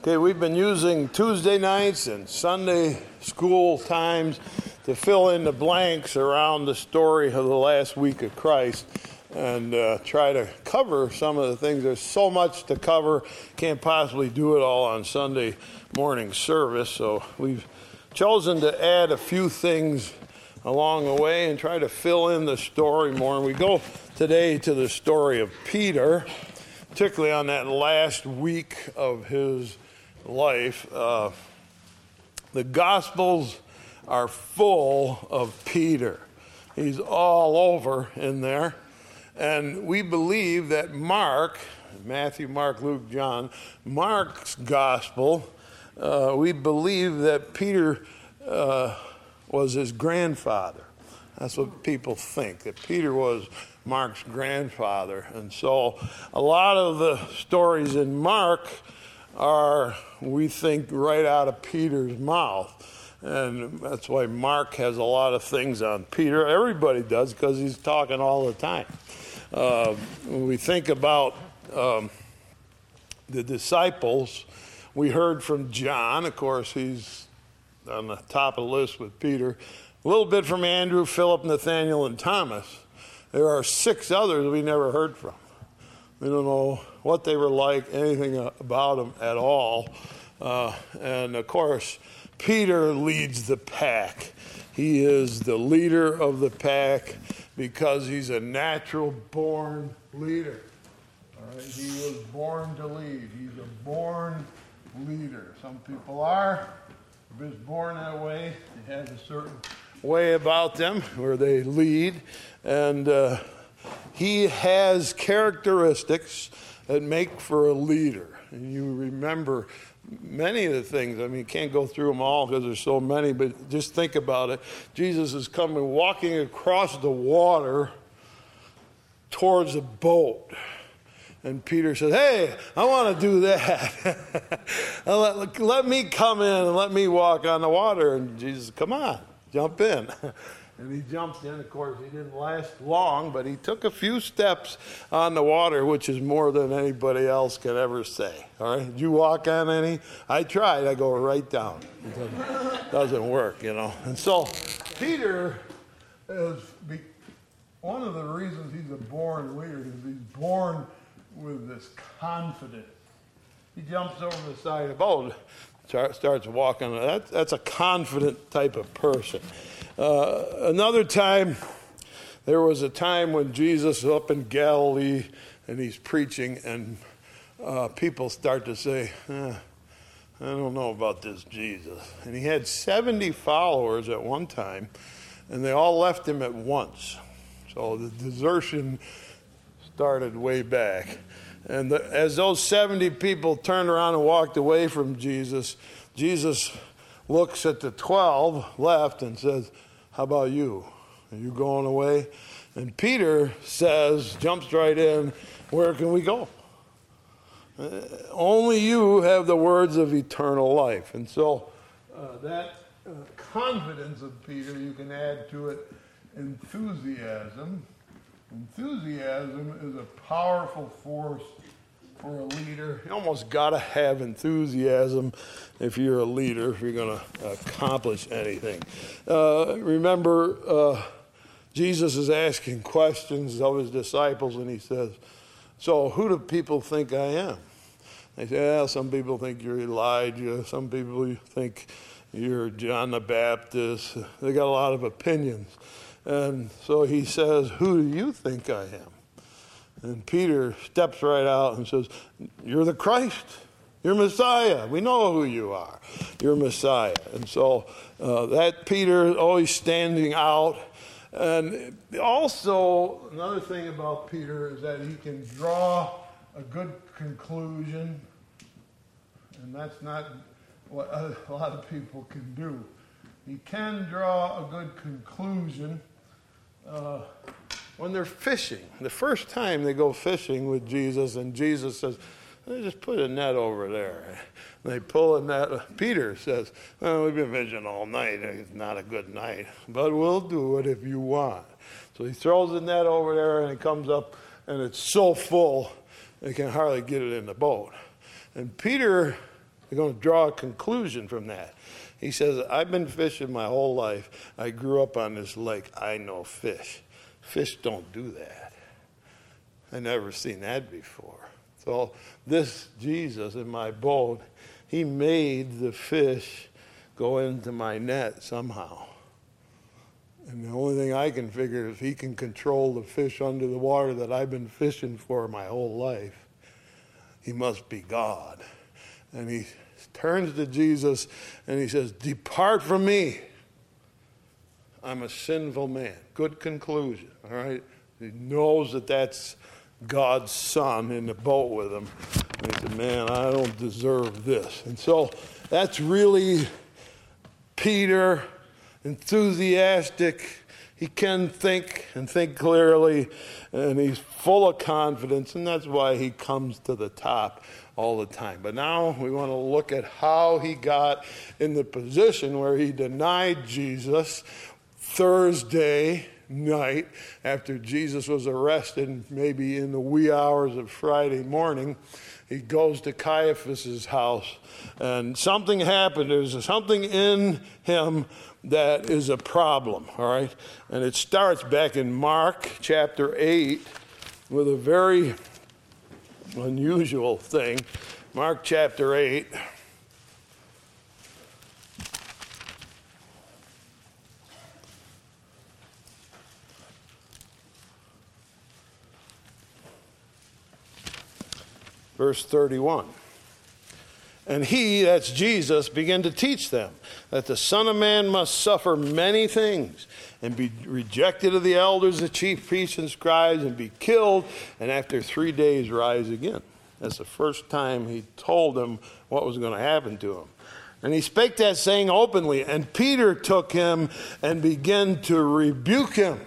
Okay, we've been using Tuesday nights and Sunday school times to fill in the blanks around the story of the last week of Christ and uh, try to cover some of the things. There's so much to cover, can't possibly do it all on Sunday morning service, so we've chosen to add a few things along the way and try to fill in the story more. And we go today to the story of Peter, particularly on that last week of his life. Uh, the Gospels are full of Peter. He's all over in there. And we believe that Mark, Matthew, Mark, Luke, John, Mark's Gospel, uh, we believe that Peter uh, was his grandfather. That's what people think, that Peter was Mark's grandfather. And so a lot of the stories in Mark are, we think, right out of Peter's mouth. And that's why Mark has a lot of things on Peter. Everybody does because he's talking all the time. Uh, when we think about um, the disciples, we heard from John. Of course, he's on the top of the list with Peter. A little bit from Andrew, Philip, Nathaniel, and Thomas. There are six others we never heard from. We don't know what they were like, anything about them at all. Uh, and of course, Peter leads the pack. He is the leader of the pack because he's a natural born leader. All right? He was born to lead. He's a born leader. Some people are just born that way. They have a certain way about them where they lead. And uh, he has characteristics that make for a leader. And you remember many of the things. I mean, you can't go through them all because there's so many, but just think about it. Jesus is coming, walking across the water towards a boat. And Peter says, Hey, I want to do that. let, let me come in and let me walk on the water. And Jesus, come on, jump in. And he jumped in. Of course, he didn't last long, but he took a few steps on the water, which is more than anybody else can ever say. All right? Did you walk on any? I tried. I go right down. It doesn't, doesn't work, you know. And so Peter is one of the reasons he's a born leader is he's born with this confidence. He jumps over the side of the boat, starts walking. That, that's a confident type of person. Uh, another time, there was a time when Jesus was up in Galilee and he's preaching, and uh, people start to say, eh, I don't know about this Jesus. And he had 70 followers at one time, and they all left him at once. So the desertion started way back. And the, as those 70 people turned around and walked away from Jesus, Jesus looks at the 12 left and says, How about you? Are you going away? And Peter says, jumps right in, Where can we go? Uh, only you have the words of eternal life. And so uh, that uh, confidence of Peter, you can add to it enthusiasm. Enthusiasm is a powerful force for a leader. You almost got to have enthusiasm if you're a leader, if you're going to accomplish anything. Uh, remember, uh, Jesus is asking questions of his disciples, and he says, So, who do people think I am? They say, Yeah, some people think you're Elijah, some people think you're John the Baptist. They got a lot of opinions. And so he says, Who do you think I am? And Peter steps right out and says, You're the Christ. You're Messiah. We know who you are. You're Messiah. And so uh, that Peter always standing out. And also, another thing about Peter is that he can draw a good conclusion. And that's not what a lot of people can do. He can draw a good conclusion uh, when they're fishing. The first time they go fishing with Jesus, and Jesus says, just put a net over there. And they pull a net. Peter says, We've been fishing all night. It's not a good night, but we'll do it if you want. So he throws the net over there, and it comes up, and it's so full, they can hardly get it in the boat. And Peter They're going to draw a conclusion from that. He says, I've been fishing my whole life. I grew up on this lake. I know fish. Fish don't do that. I never seen that before. So this Jesus in my boat, he made the fish go into my net somehow. And the only thing I can figure is he can control the fish under the water that I've been fishing for my whole life. He must be God. And he turns to Jesus and he says, Depart from me. I'm a sinful man. Good conclusion, all right? He knows that that's God's son in the boat with him. And he said, Man, I don't deserve this. And so that's really Peter, enthusiastic. He can think and think clearly, and he's full of confidence, and that's why he comes to the top all the time. But now we want to look at how he got in the position where he denied Jesus Thursday night after Jesus was arrested, maybe in the wee hours of Friday morning he goes to Caiaphas's house, and something happened. There's something in him that is a problem, all right? And it starts back in Mark chapter 8 with a very unusual thing. Mark chapter 8. Verse 31. And he, that's Jesus, began to teach them that the Son of Man must suffer many things and be rejected of the elders, the chief priests, and scribes, and be killed, and after three days rise again. That's the first time he told them what was going to happen to him. And he spake that saying openly, and Peter took him and began to rebuke him.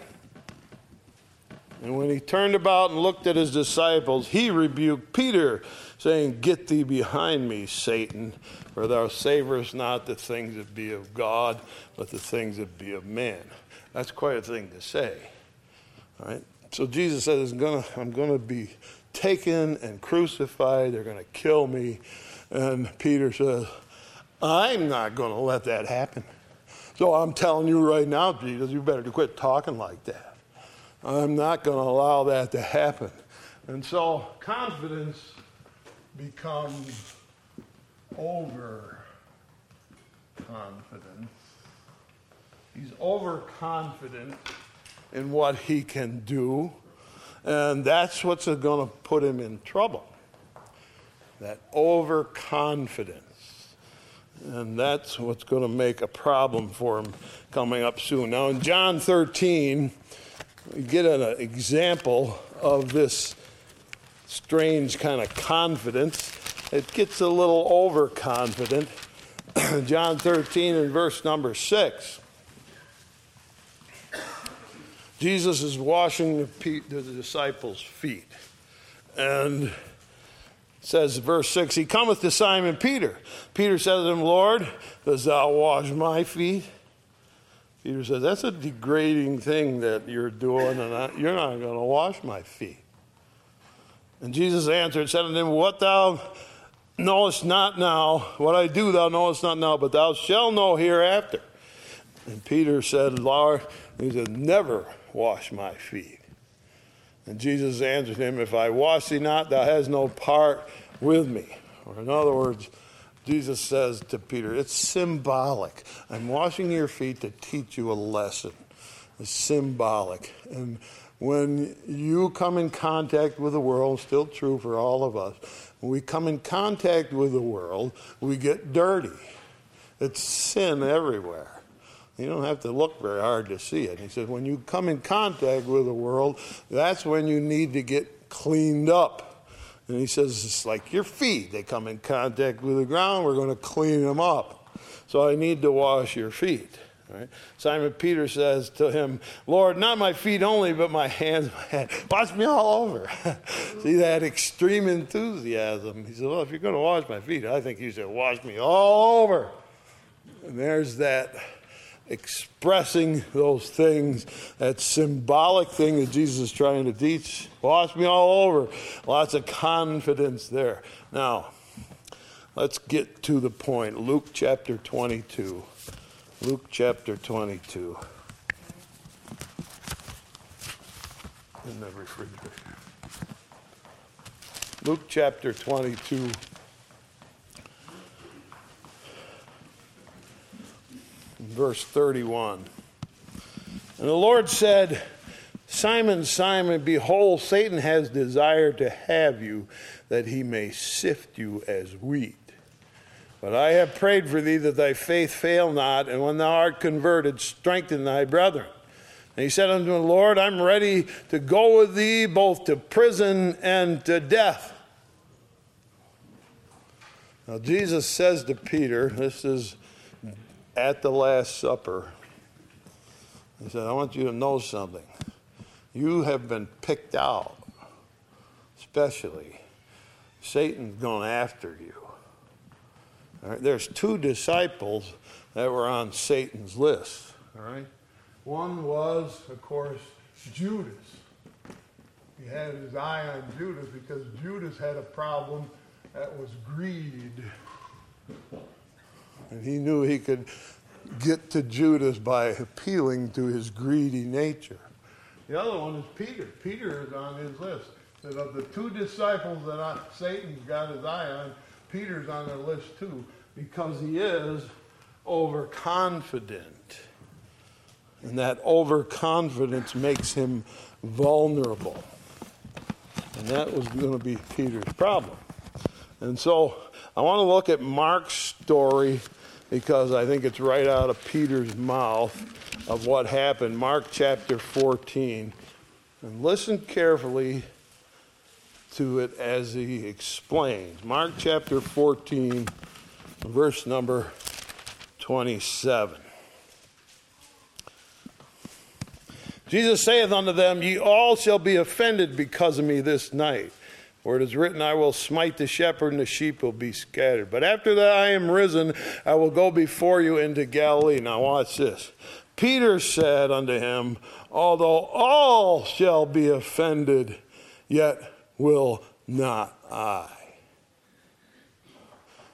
And when he turned about and looked at his disciples, he rebuked Peter, saying, Get thee behind me, Satan, for thou savorest not the things that be of God, but the things that be of men. That's quite a thing to say. All right? So Jesus says, I'm going to be taken and crucified. They're going to kill me. And Peter says, I'm not going to let that happen. So I'm telling you right now, Jesus, you better quit talking like that. I'm not going to allow that to happen. And so confidence becomes overconfidence. He's overconfident in what he can do, and that's what's going to put him in trouble. That overconfidence. And that's what's going to make a problem for him coming up soon. Now, in John 13, we get an example of this strange kind of confidence. It gets a little overconfident. John 13 and verse number 6. Jesus is washing the, the disciples' feet. And says, verse 6, He cometh to Simon Peter. Peter said to him, Lord, dost thou wash my feet? Peter says, That's a degrading thing that you're doing, and I, you're not going to wash my feet. And Jesus answered, and said unto him, What thou knowest not now, what I do thou knowest not now, but thou shalt know hereafter. And Peter said, Lord, he said, Never wash my feet. And Jesus answered him, If I wash thee not, thou hast no part with me. Or in other words, Jesus says to Peter, It's symbolic. I'm washing your feet to teach you a lesson. It's symbolic. And when you come in contact with the world, still true for all of us, when we come in contact with the world, we get dirty. It's sin everywhere. You don't have to look very hard to see it. He says, when you come in contact with the world, that's when you need to get cleaned up. And he says, it's like your feet. They come in contact with the ground, we're going to clean them up. So I need to wash your feet. Right? Simon Peter says to him, Lord, not my feet only, but my hands, my head. Wash me all over. See that extreme enthusiasm. He said, Well, if you're going to wash my feet, I think you should wash me all over. And there's that expressing those things, that symbolic thing that Jesus is trying to teach. Wash me all over. Lots of confidence there. Now, let's get to the point. Luke chapter 22. Luke chapter 22. In the refrigerator. Luke chapter 22. Verse 31. And the Lord said, Simon, Simon, behold, Satan has desired to have you that he may sift you as wheat. But I have prayed for thee that thy faith fail not, and when thou art converted, strengthen thy brethren. And he said unto him, Lord, I'm ready to go with thee both to prison and to death. Now, Jesus says to Peter, this is at the Last Supper, he said, I want you to know something. You have been picked out, especially. Satan's gone after you. All right, there's two disciples that were on Satan's list. All right? One was, of course, Judas. He had his eye on Judas because Judas had a problem that was greed. And he knew he could get to Judas by appealing to his greedy nature. The other one is Peter. Peter is on his list. That of the two disciples that I, Satan's got his eye on, Peter's on their list too, because he is overconfident. And that overconfidence makes him vulnerable. And that was going to be Peter's problem. And so I want to look at Mark's story because I think it's right out of Peter's mouth of what happened. Mark chapter 14. And listen carefully to it as he explains. Mark chapter 14, verse number 27. Jesus saith unto them, Ye all shall be offended because of me this night. For it is written, I will smite the shepherd, and the sheep will be scattered. But after that I am risen, I will go before you into Galilee. Now, watch this. Peter said unto him, Although all shall be offended, yet will not I.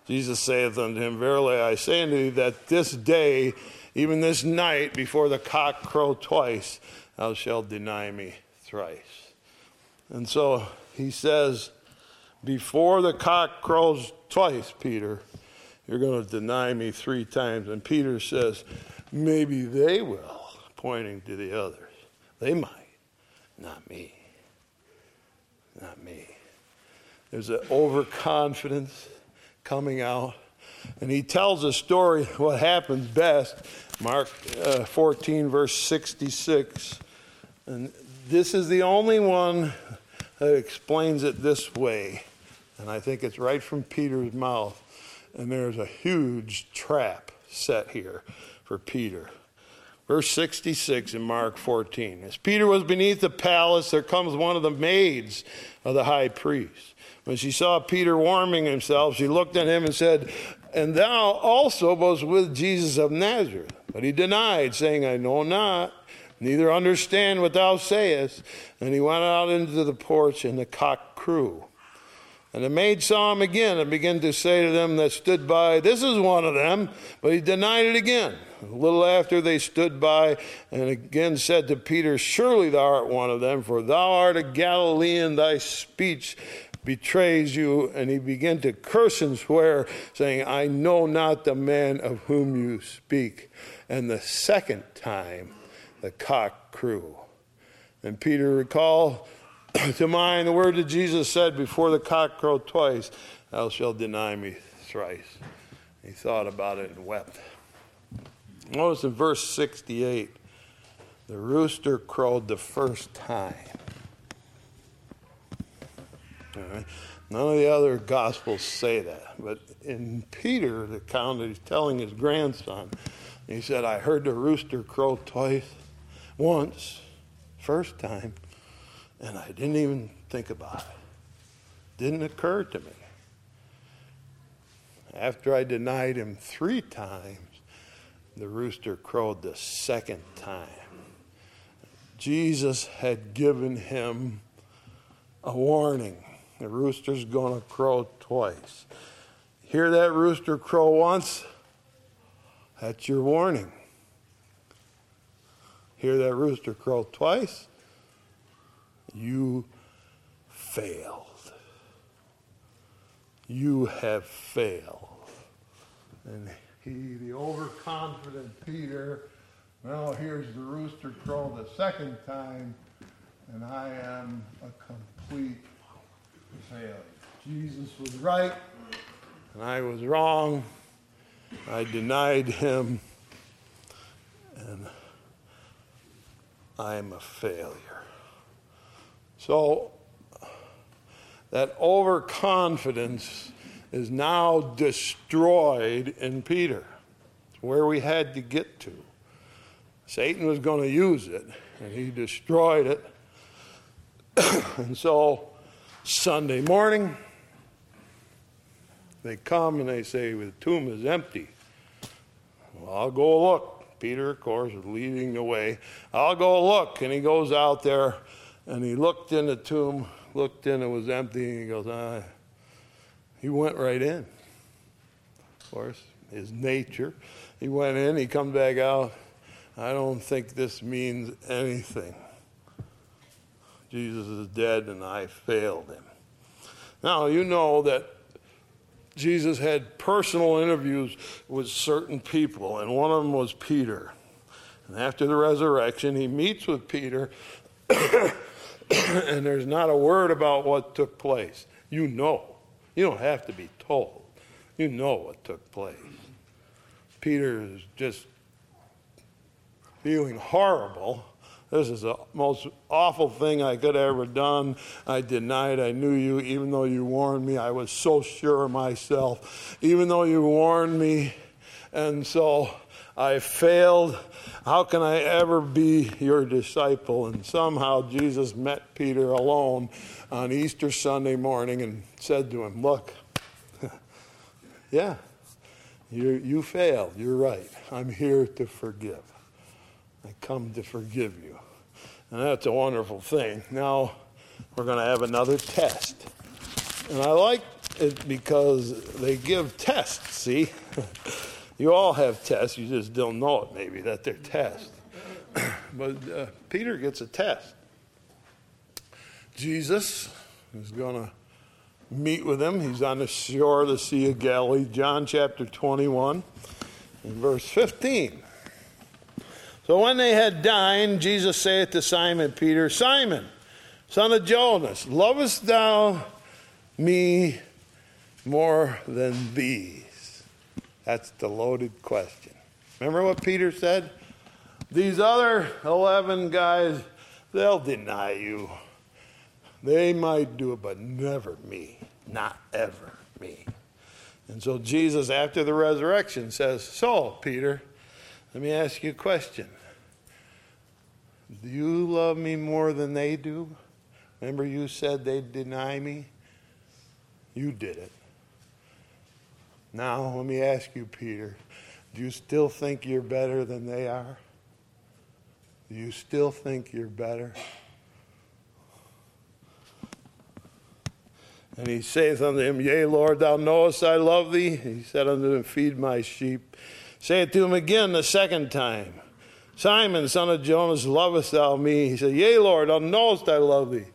Jesus saith unto him, Verily I say unto thee, that this day, even this night, before the cock crow twice, thou shalt deny me thrice. And so he says, Before the cock crows twice, Peter, you're going to deny me three times. And Peter says, Maybe they will, pointing to the others. They might, not me. Not me. There's an overconfidence coming out. And he tells a story, what happens best, Mark uh, 14, verse 66. And this is the only one that explains it this way. And I think it's right from Peter's mouth. And there's a huge trap set here for Peter. Verse 66 in Mark 14. As Peter was beneath the palace, there comes one of the maids of the high priest. When she saw Peter warming himself, she looked at him and said, And thou also was with Jesus of Nazareth. But he denied, saying, I know not neither understand what thou sayest. And he went out into the porch, and the cock crew. And the maid saw him again and began to say to them that stood by, This is one of them. But he denied it again. A little after they stood by and again said to Peter, Surely thou art one of them, for thou art a Galilean, thy speech betrays you. And he began to curse and swear, saying, I know not the man of whom you speak. And the second time, the cock crew. And Peter recalled to mind the word that Jesus said before the cock crowed twice, Thou shalt deny me thrice. He thought about it and wept. Notice in verse 68, the rooster crowed the first time. None of the other gospels say that. But in Peter, the account that he's telling his grandson, he said, I heard the rooster crow twice once, first time, and I didn't even think about it. Didn't occur to me. After I denied him three times, the rooster crowed the second time. Jesus had given him a warning. The rooster's going to crow twice. Hear that rooster crow once? That's your warning. Hear that rooster crow twice? You failed. You have failed. And he, the overconfident Peter, now hears the rooster crow the second time, and I am a complete failure. Jesus was right, and I was wrong. I denied him, and I'm a failure. So, that overconfidence is now destroyed in Peter. It's where we had to get to. Satan was going to use it, and he destroyed it. and so, Sunday morning, they come and they say, The tomb is empty. Well, I'll go look. Peter, of course, is leading the way. I'll go look. And he goes out there and he looked in the tomb, looked in, it was empty, and he goes, ah. He went right in. Of course, his nature. He went in, he come back out. I don't think this means anything. Jesus is dead and I failed him. Now, you know that Jesus had personal interviews with certain people, and one of them was Peter. And after the resurrection, he meets with Peter, and there's not a word about what took place. You know. You don't have to be told. You know what took place. Peter is just feeling horrible this is the most awful thing I could have ever done. I denied I knew you, even though you warned me. I was so sure of myself, even though you warned me. And so I failed. How can I ever be your disciple? And somehow Jesus met Peter alone on Easter Sunday morning and said to him, Look, yeah, you, you failed. You're right. I'm here to forgive. I come to forgive you. And that's a wonderful thing. Now, we're going to have another test. And I like it because they give tests, see? you all have tests, you just don't know it maybe that they're tests. but uh, Peter gets a test. Jesus is going to meet with him. He's on the shore of the Sea of Galilee, John chapter 21, and verse 15. So when they had dined, Jesus saith to Simon Peter, Simon, son of Jonas, lovest thou me more than these? That's the loaded question. Remember what Peter said? These other 11 guys, they'll deny you. They might do it, but never me. Not ever me. And so Jesus, after the resurrection, says, So, Peter, let me ask you a question. Do you love me more than they do? Remember, you said they'd deny me? You did it. Now, let me ask you, Peter do you still think you're better than they are? Do you still think you're better? And he saith unto him, Yea, Lord, thou knowest I love thee. He said unto him, Feed my sheep. Say it to him again the second time. Simon, son of Jonas, lovest thou me? He said, Yea, Lord, thou knowest I love thee.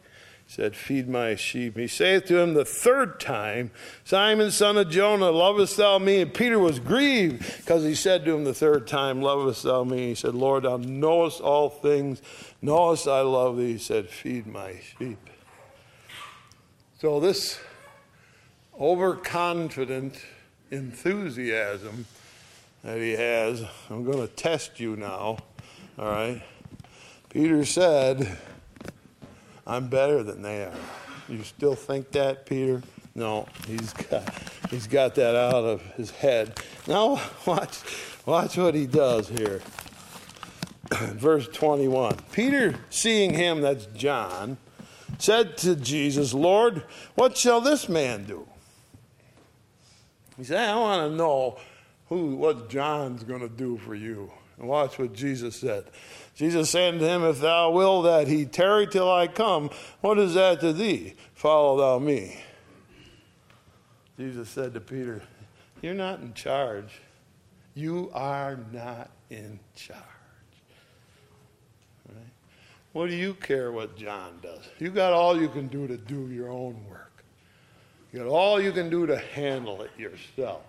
He said, Feed my sheep. He saith to him the third time, Simon, son of Jonah, lovest thou me? And Peter was grieved because he said to him the third time, Lovest thou me? He said, Lord, thou knowest all things, knowest I love thee. He said, Feed my sheep. So this overconfident enthusiasm that he has, I'm going to test you now. All right? Peter said, I'm better than they are. You still think that, Peter? No, he's got, he's got that out of his head. Now, watch, watch what he does here. Verse 21. Peter, seeing him, that's John, said to Jesus, Lord, what shall this man do? He said, I want to know who, what John's going to do for you. And watch what Jesus said. Jesus said to him, If thou will that he tarry till I come, what is that to thee? Follow thou me. Jesus said to Peter, You're not in charge. You are not in charge. Right? What do you care what John does? You got all you can do to do your own work. You got all you can do to handle it yourself.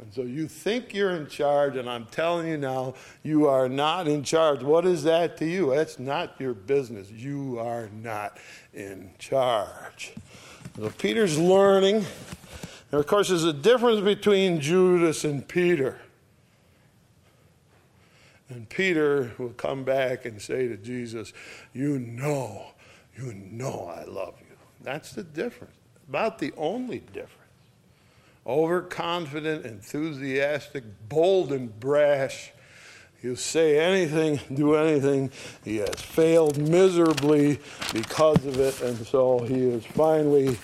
And so you think you're in charge, and I'm telling you now, you are not in charge. What is that to you? That's not your business. You are not in charge. So Peter's learning. And of course, there's a difference between Judas and Peter. And Peter will come back and say to Jesus, You know, you know I love you. That's the difference, about the only difference overconfident, enthusiastic, bold, and brash. He'll say anything, do anything. He has failed miserably because of it, and so he has finally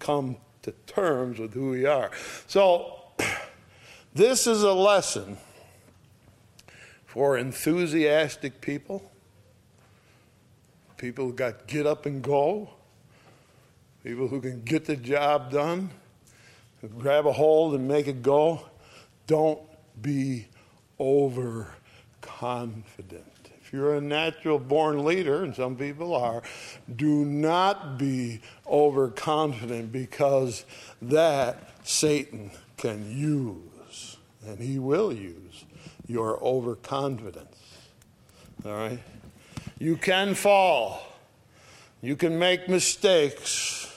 come to terms with who we are. So, this is a lesson for enthusiastic people, people who got get up and go, people who can get the job done grab a hold and make it go. Don't be overconfident. If you're a natural born leader, and some people are, do not be overconfident because that Satan can use, and he will use, your overconfidence. All right? You can fall, you can make mistakes.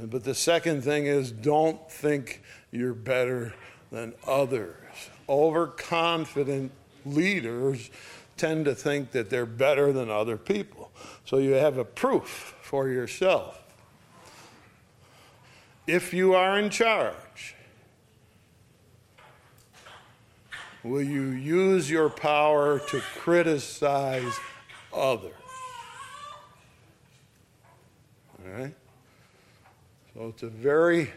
But the second thing is don't think you're better than others. Overconfident leaders tend to think that they're better than other people. So you have a proof for yourself. If you are in charge, will you use your power to criticize others? All right? So it's a very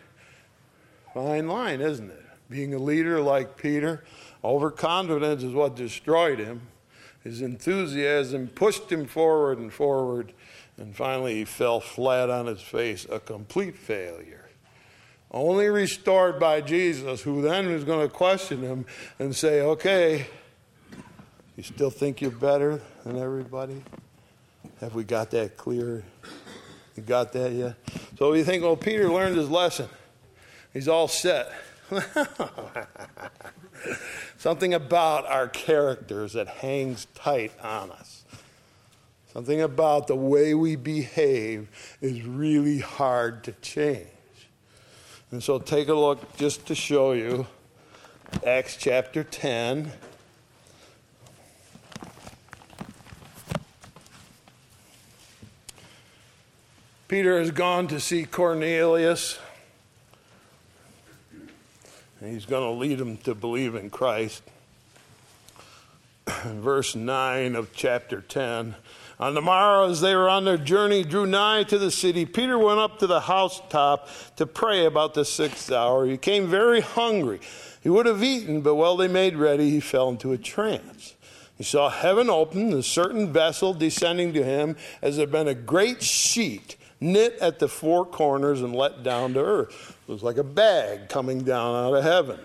fine line, isn't it? Being a leader like Peter, overconfidence is what destroyed him. His enthusiasm pushed him forward and forward, and finally he fell flat on his face, a complete failure. Only restored by Jesus, who then was going to question him and say, Okay, you still think you're better than everybody? Have we got that clear? You got that yet? So you think, well, Peter learned his lesson. He's all set. Something about our characters that hangs tight on us. Something about the way we behave is really hard to change. And so take a look just to show you Acts chapter 10. Peter has gone to see Cornelius. And he's going to lead him to believe in Christ. Verse 9 of chapter 10. On the morrow, as they were on their journey, drew nigh to the city, Peter went up to the housetop to pray about the sixth hour. He came very hungry. He would have eaten, but while they made ready, he fell into a trance. He saw heaven open, a certain vessel descending to him, as had been a great sheet knit at the four corners and let down to earth. It was like a bag coming down out of heaven.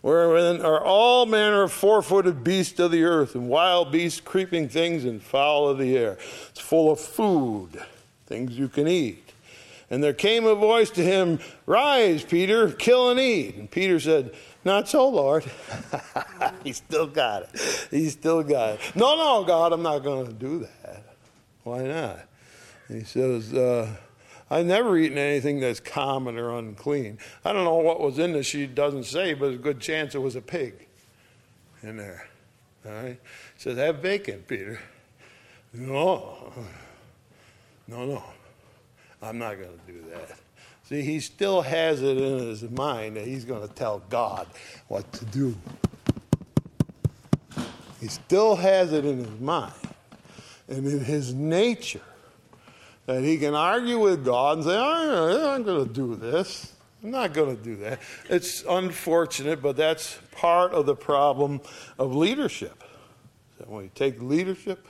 Wherein are all manner of four footed beasts of the earth, and wild beasts, creeping things, and fowl of the air. It's full of food, things you can eat. And there came a voice to him, Rise, Peter, kill and eat. And Peter said, Not so, Lord. he still got it. He still got it. No, no, God, I'm not going to do that. Why not? He says, uh, I've never eaten anything that's common or unclean. I don't know what was in the sheet, doesn't say, but a good chance it was a pig in there. All right? He says, Have bacon, Peter. No, no, no. I'm not going to do that. See, he still has it in his mind that he's going to tell God what to do. He still has it in his mind and in his nature that he can argue with God and say, oh, I'm going to do this. I'm not going to do that. It's unfortunate, but that's part of the problem of leadership. So when we take leadership,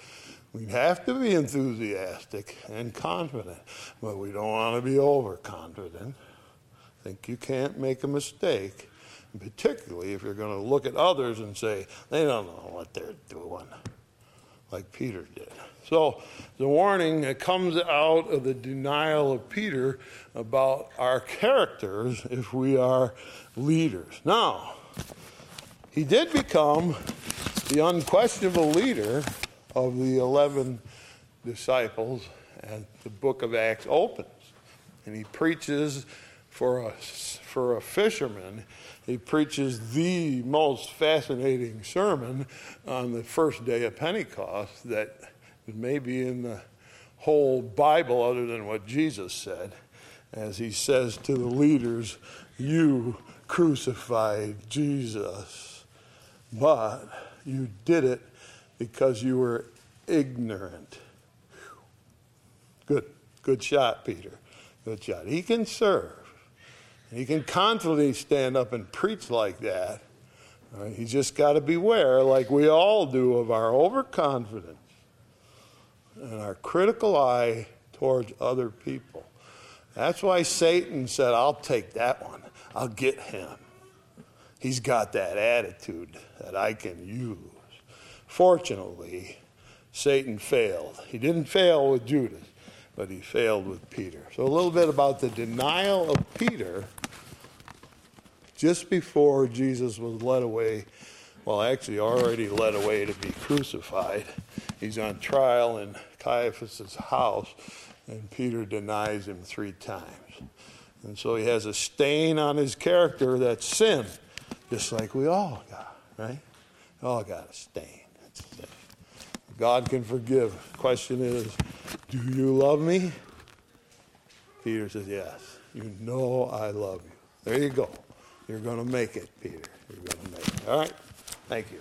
we have to be enthusiastic and confident, but we don't want to be overconfident. think you can't make a mistake, particularly if you're going to look at others and say, they don't know what they're doing, like Peter did. So the warning that comes out of the denial of Peter about our characters if we are leaders. Now, he did become the unquestionable leader of the 11 disciples, and the book of Acts opens. And he preaches for a, for a fisherman, he preaches the most fascinating sermon on the first day of Pentecost that may be in the whole Bible other than what Jesus said, as he says to the leaders, You crucified Jesus, but you did it because you were ignorant. Good, good shot, Peter. Good shot. He can serve. He can confidently stand up and preach like that. Right? He just got to beware, like we all do, of our overconfidence and our critical eye towards other people. That's why Satan said, I'll take that one. I'll get him. He's got that attitude that I can use. Fortunately, Satan failed. He didn't fail with Judas, but he failed with Peter. So, a little bit about the denial of Peter just before Jesus was led away. Well, actually, already led away to be crucified. He's on trial in Caiaphas' house, and Peter denies him three times. And so he has a stain on his character that's sin, just like we all got, right? We all got a stain. God can forgive. Question is, do you love me? Peter says, yes. You know I love you. There you go. You're going to make it, Peter. You're going to make it. All right? Thank you.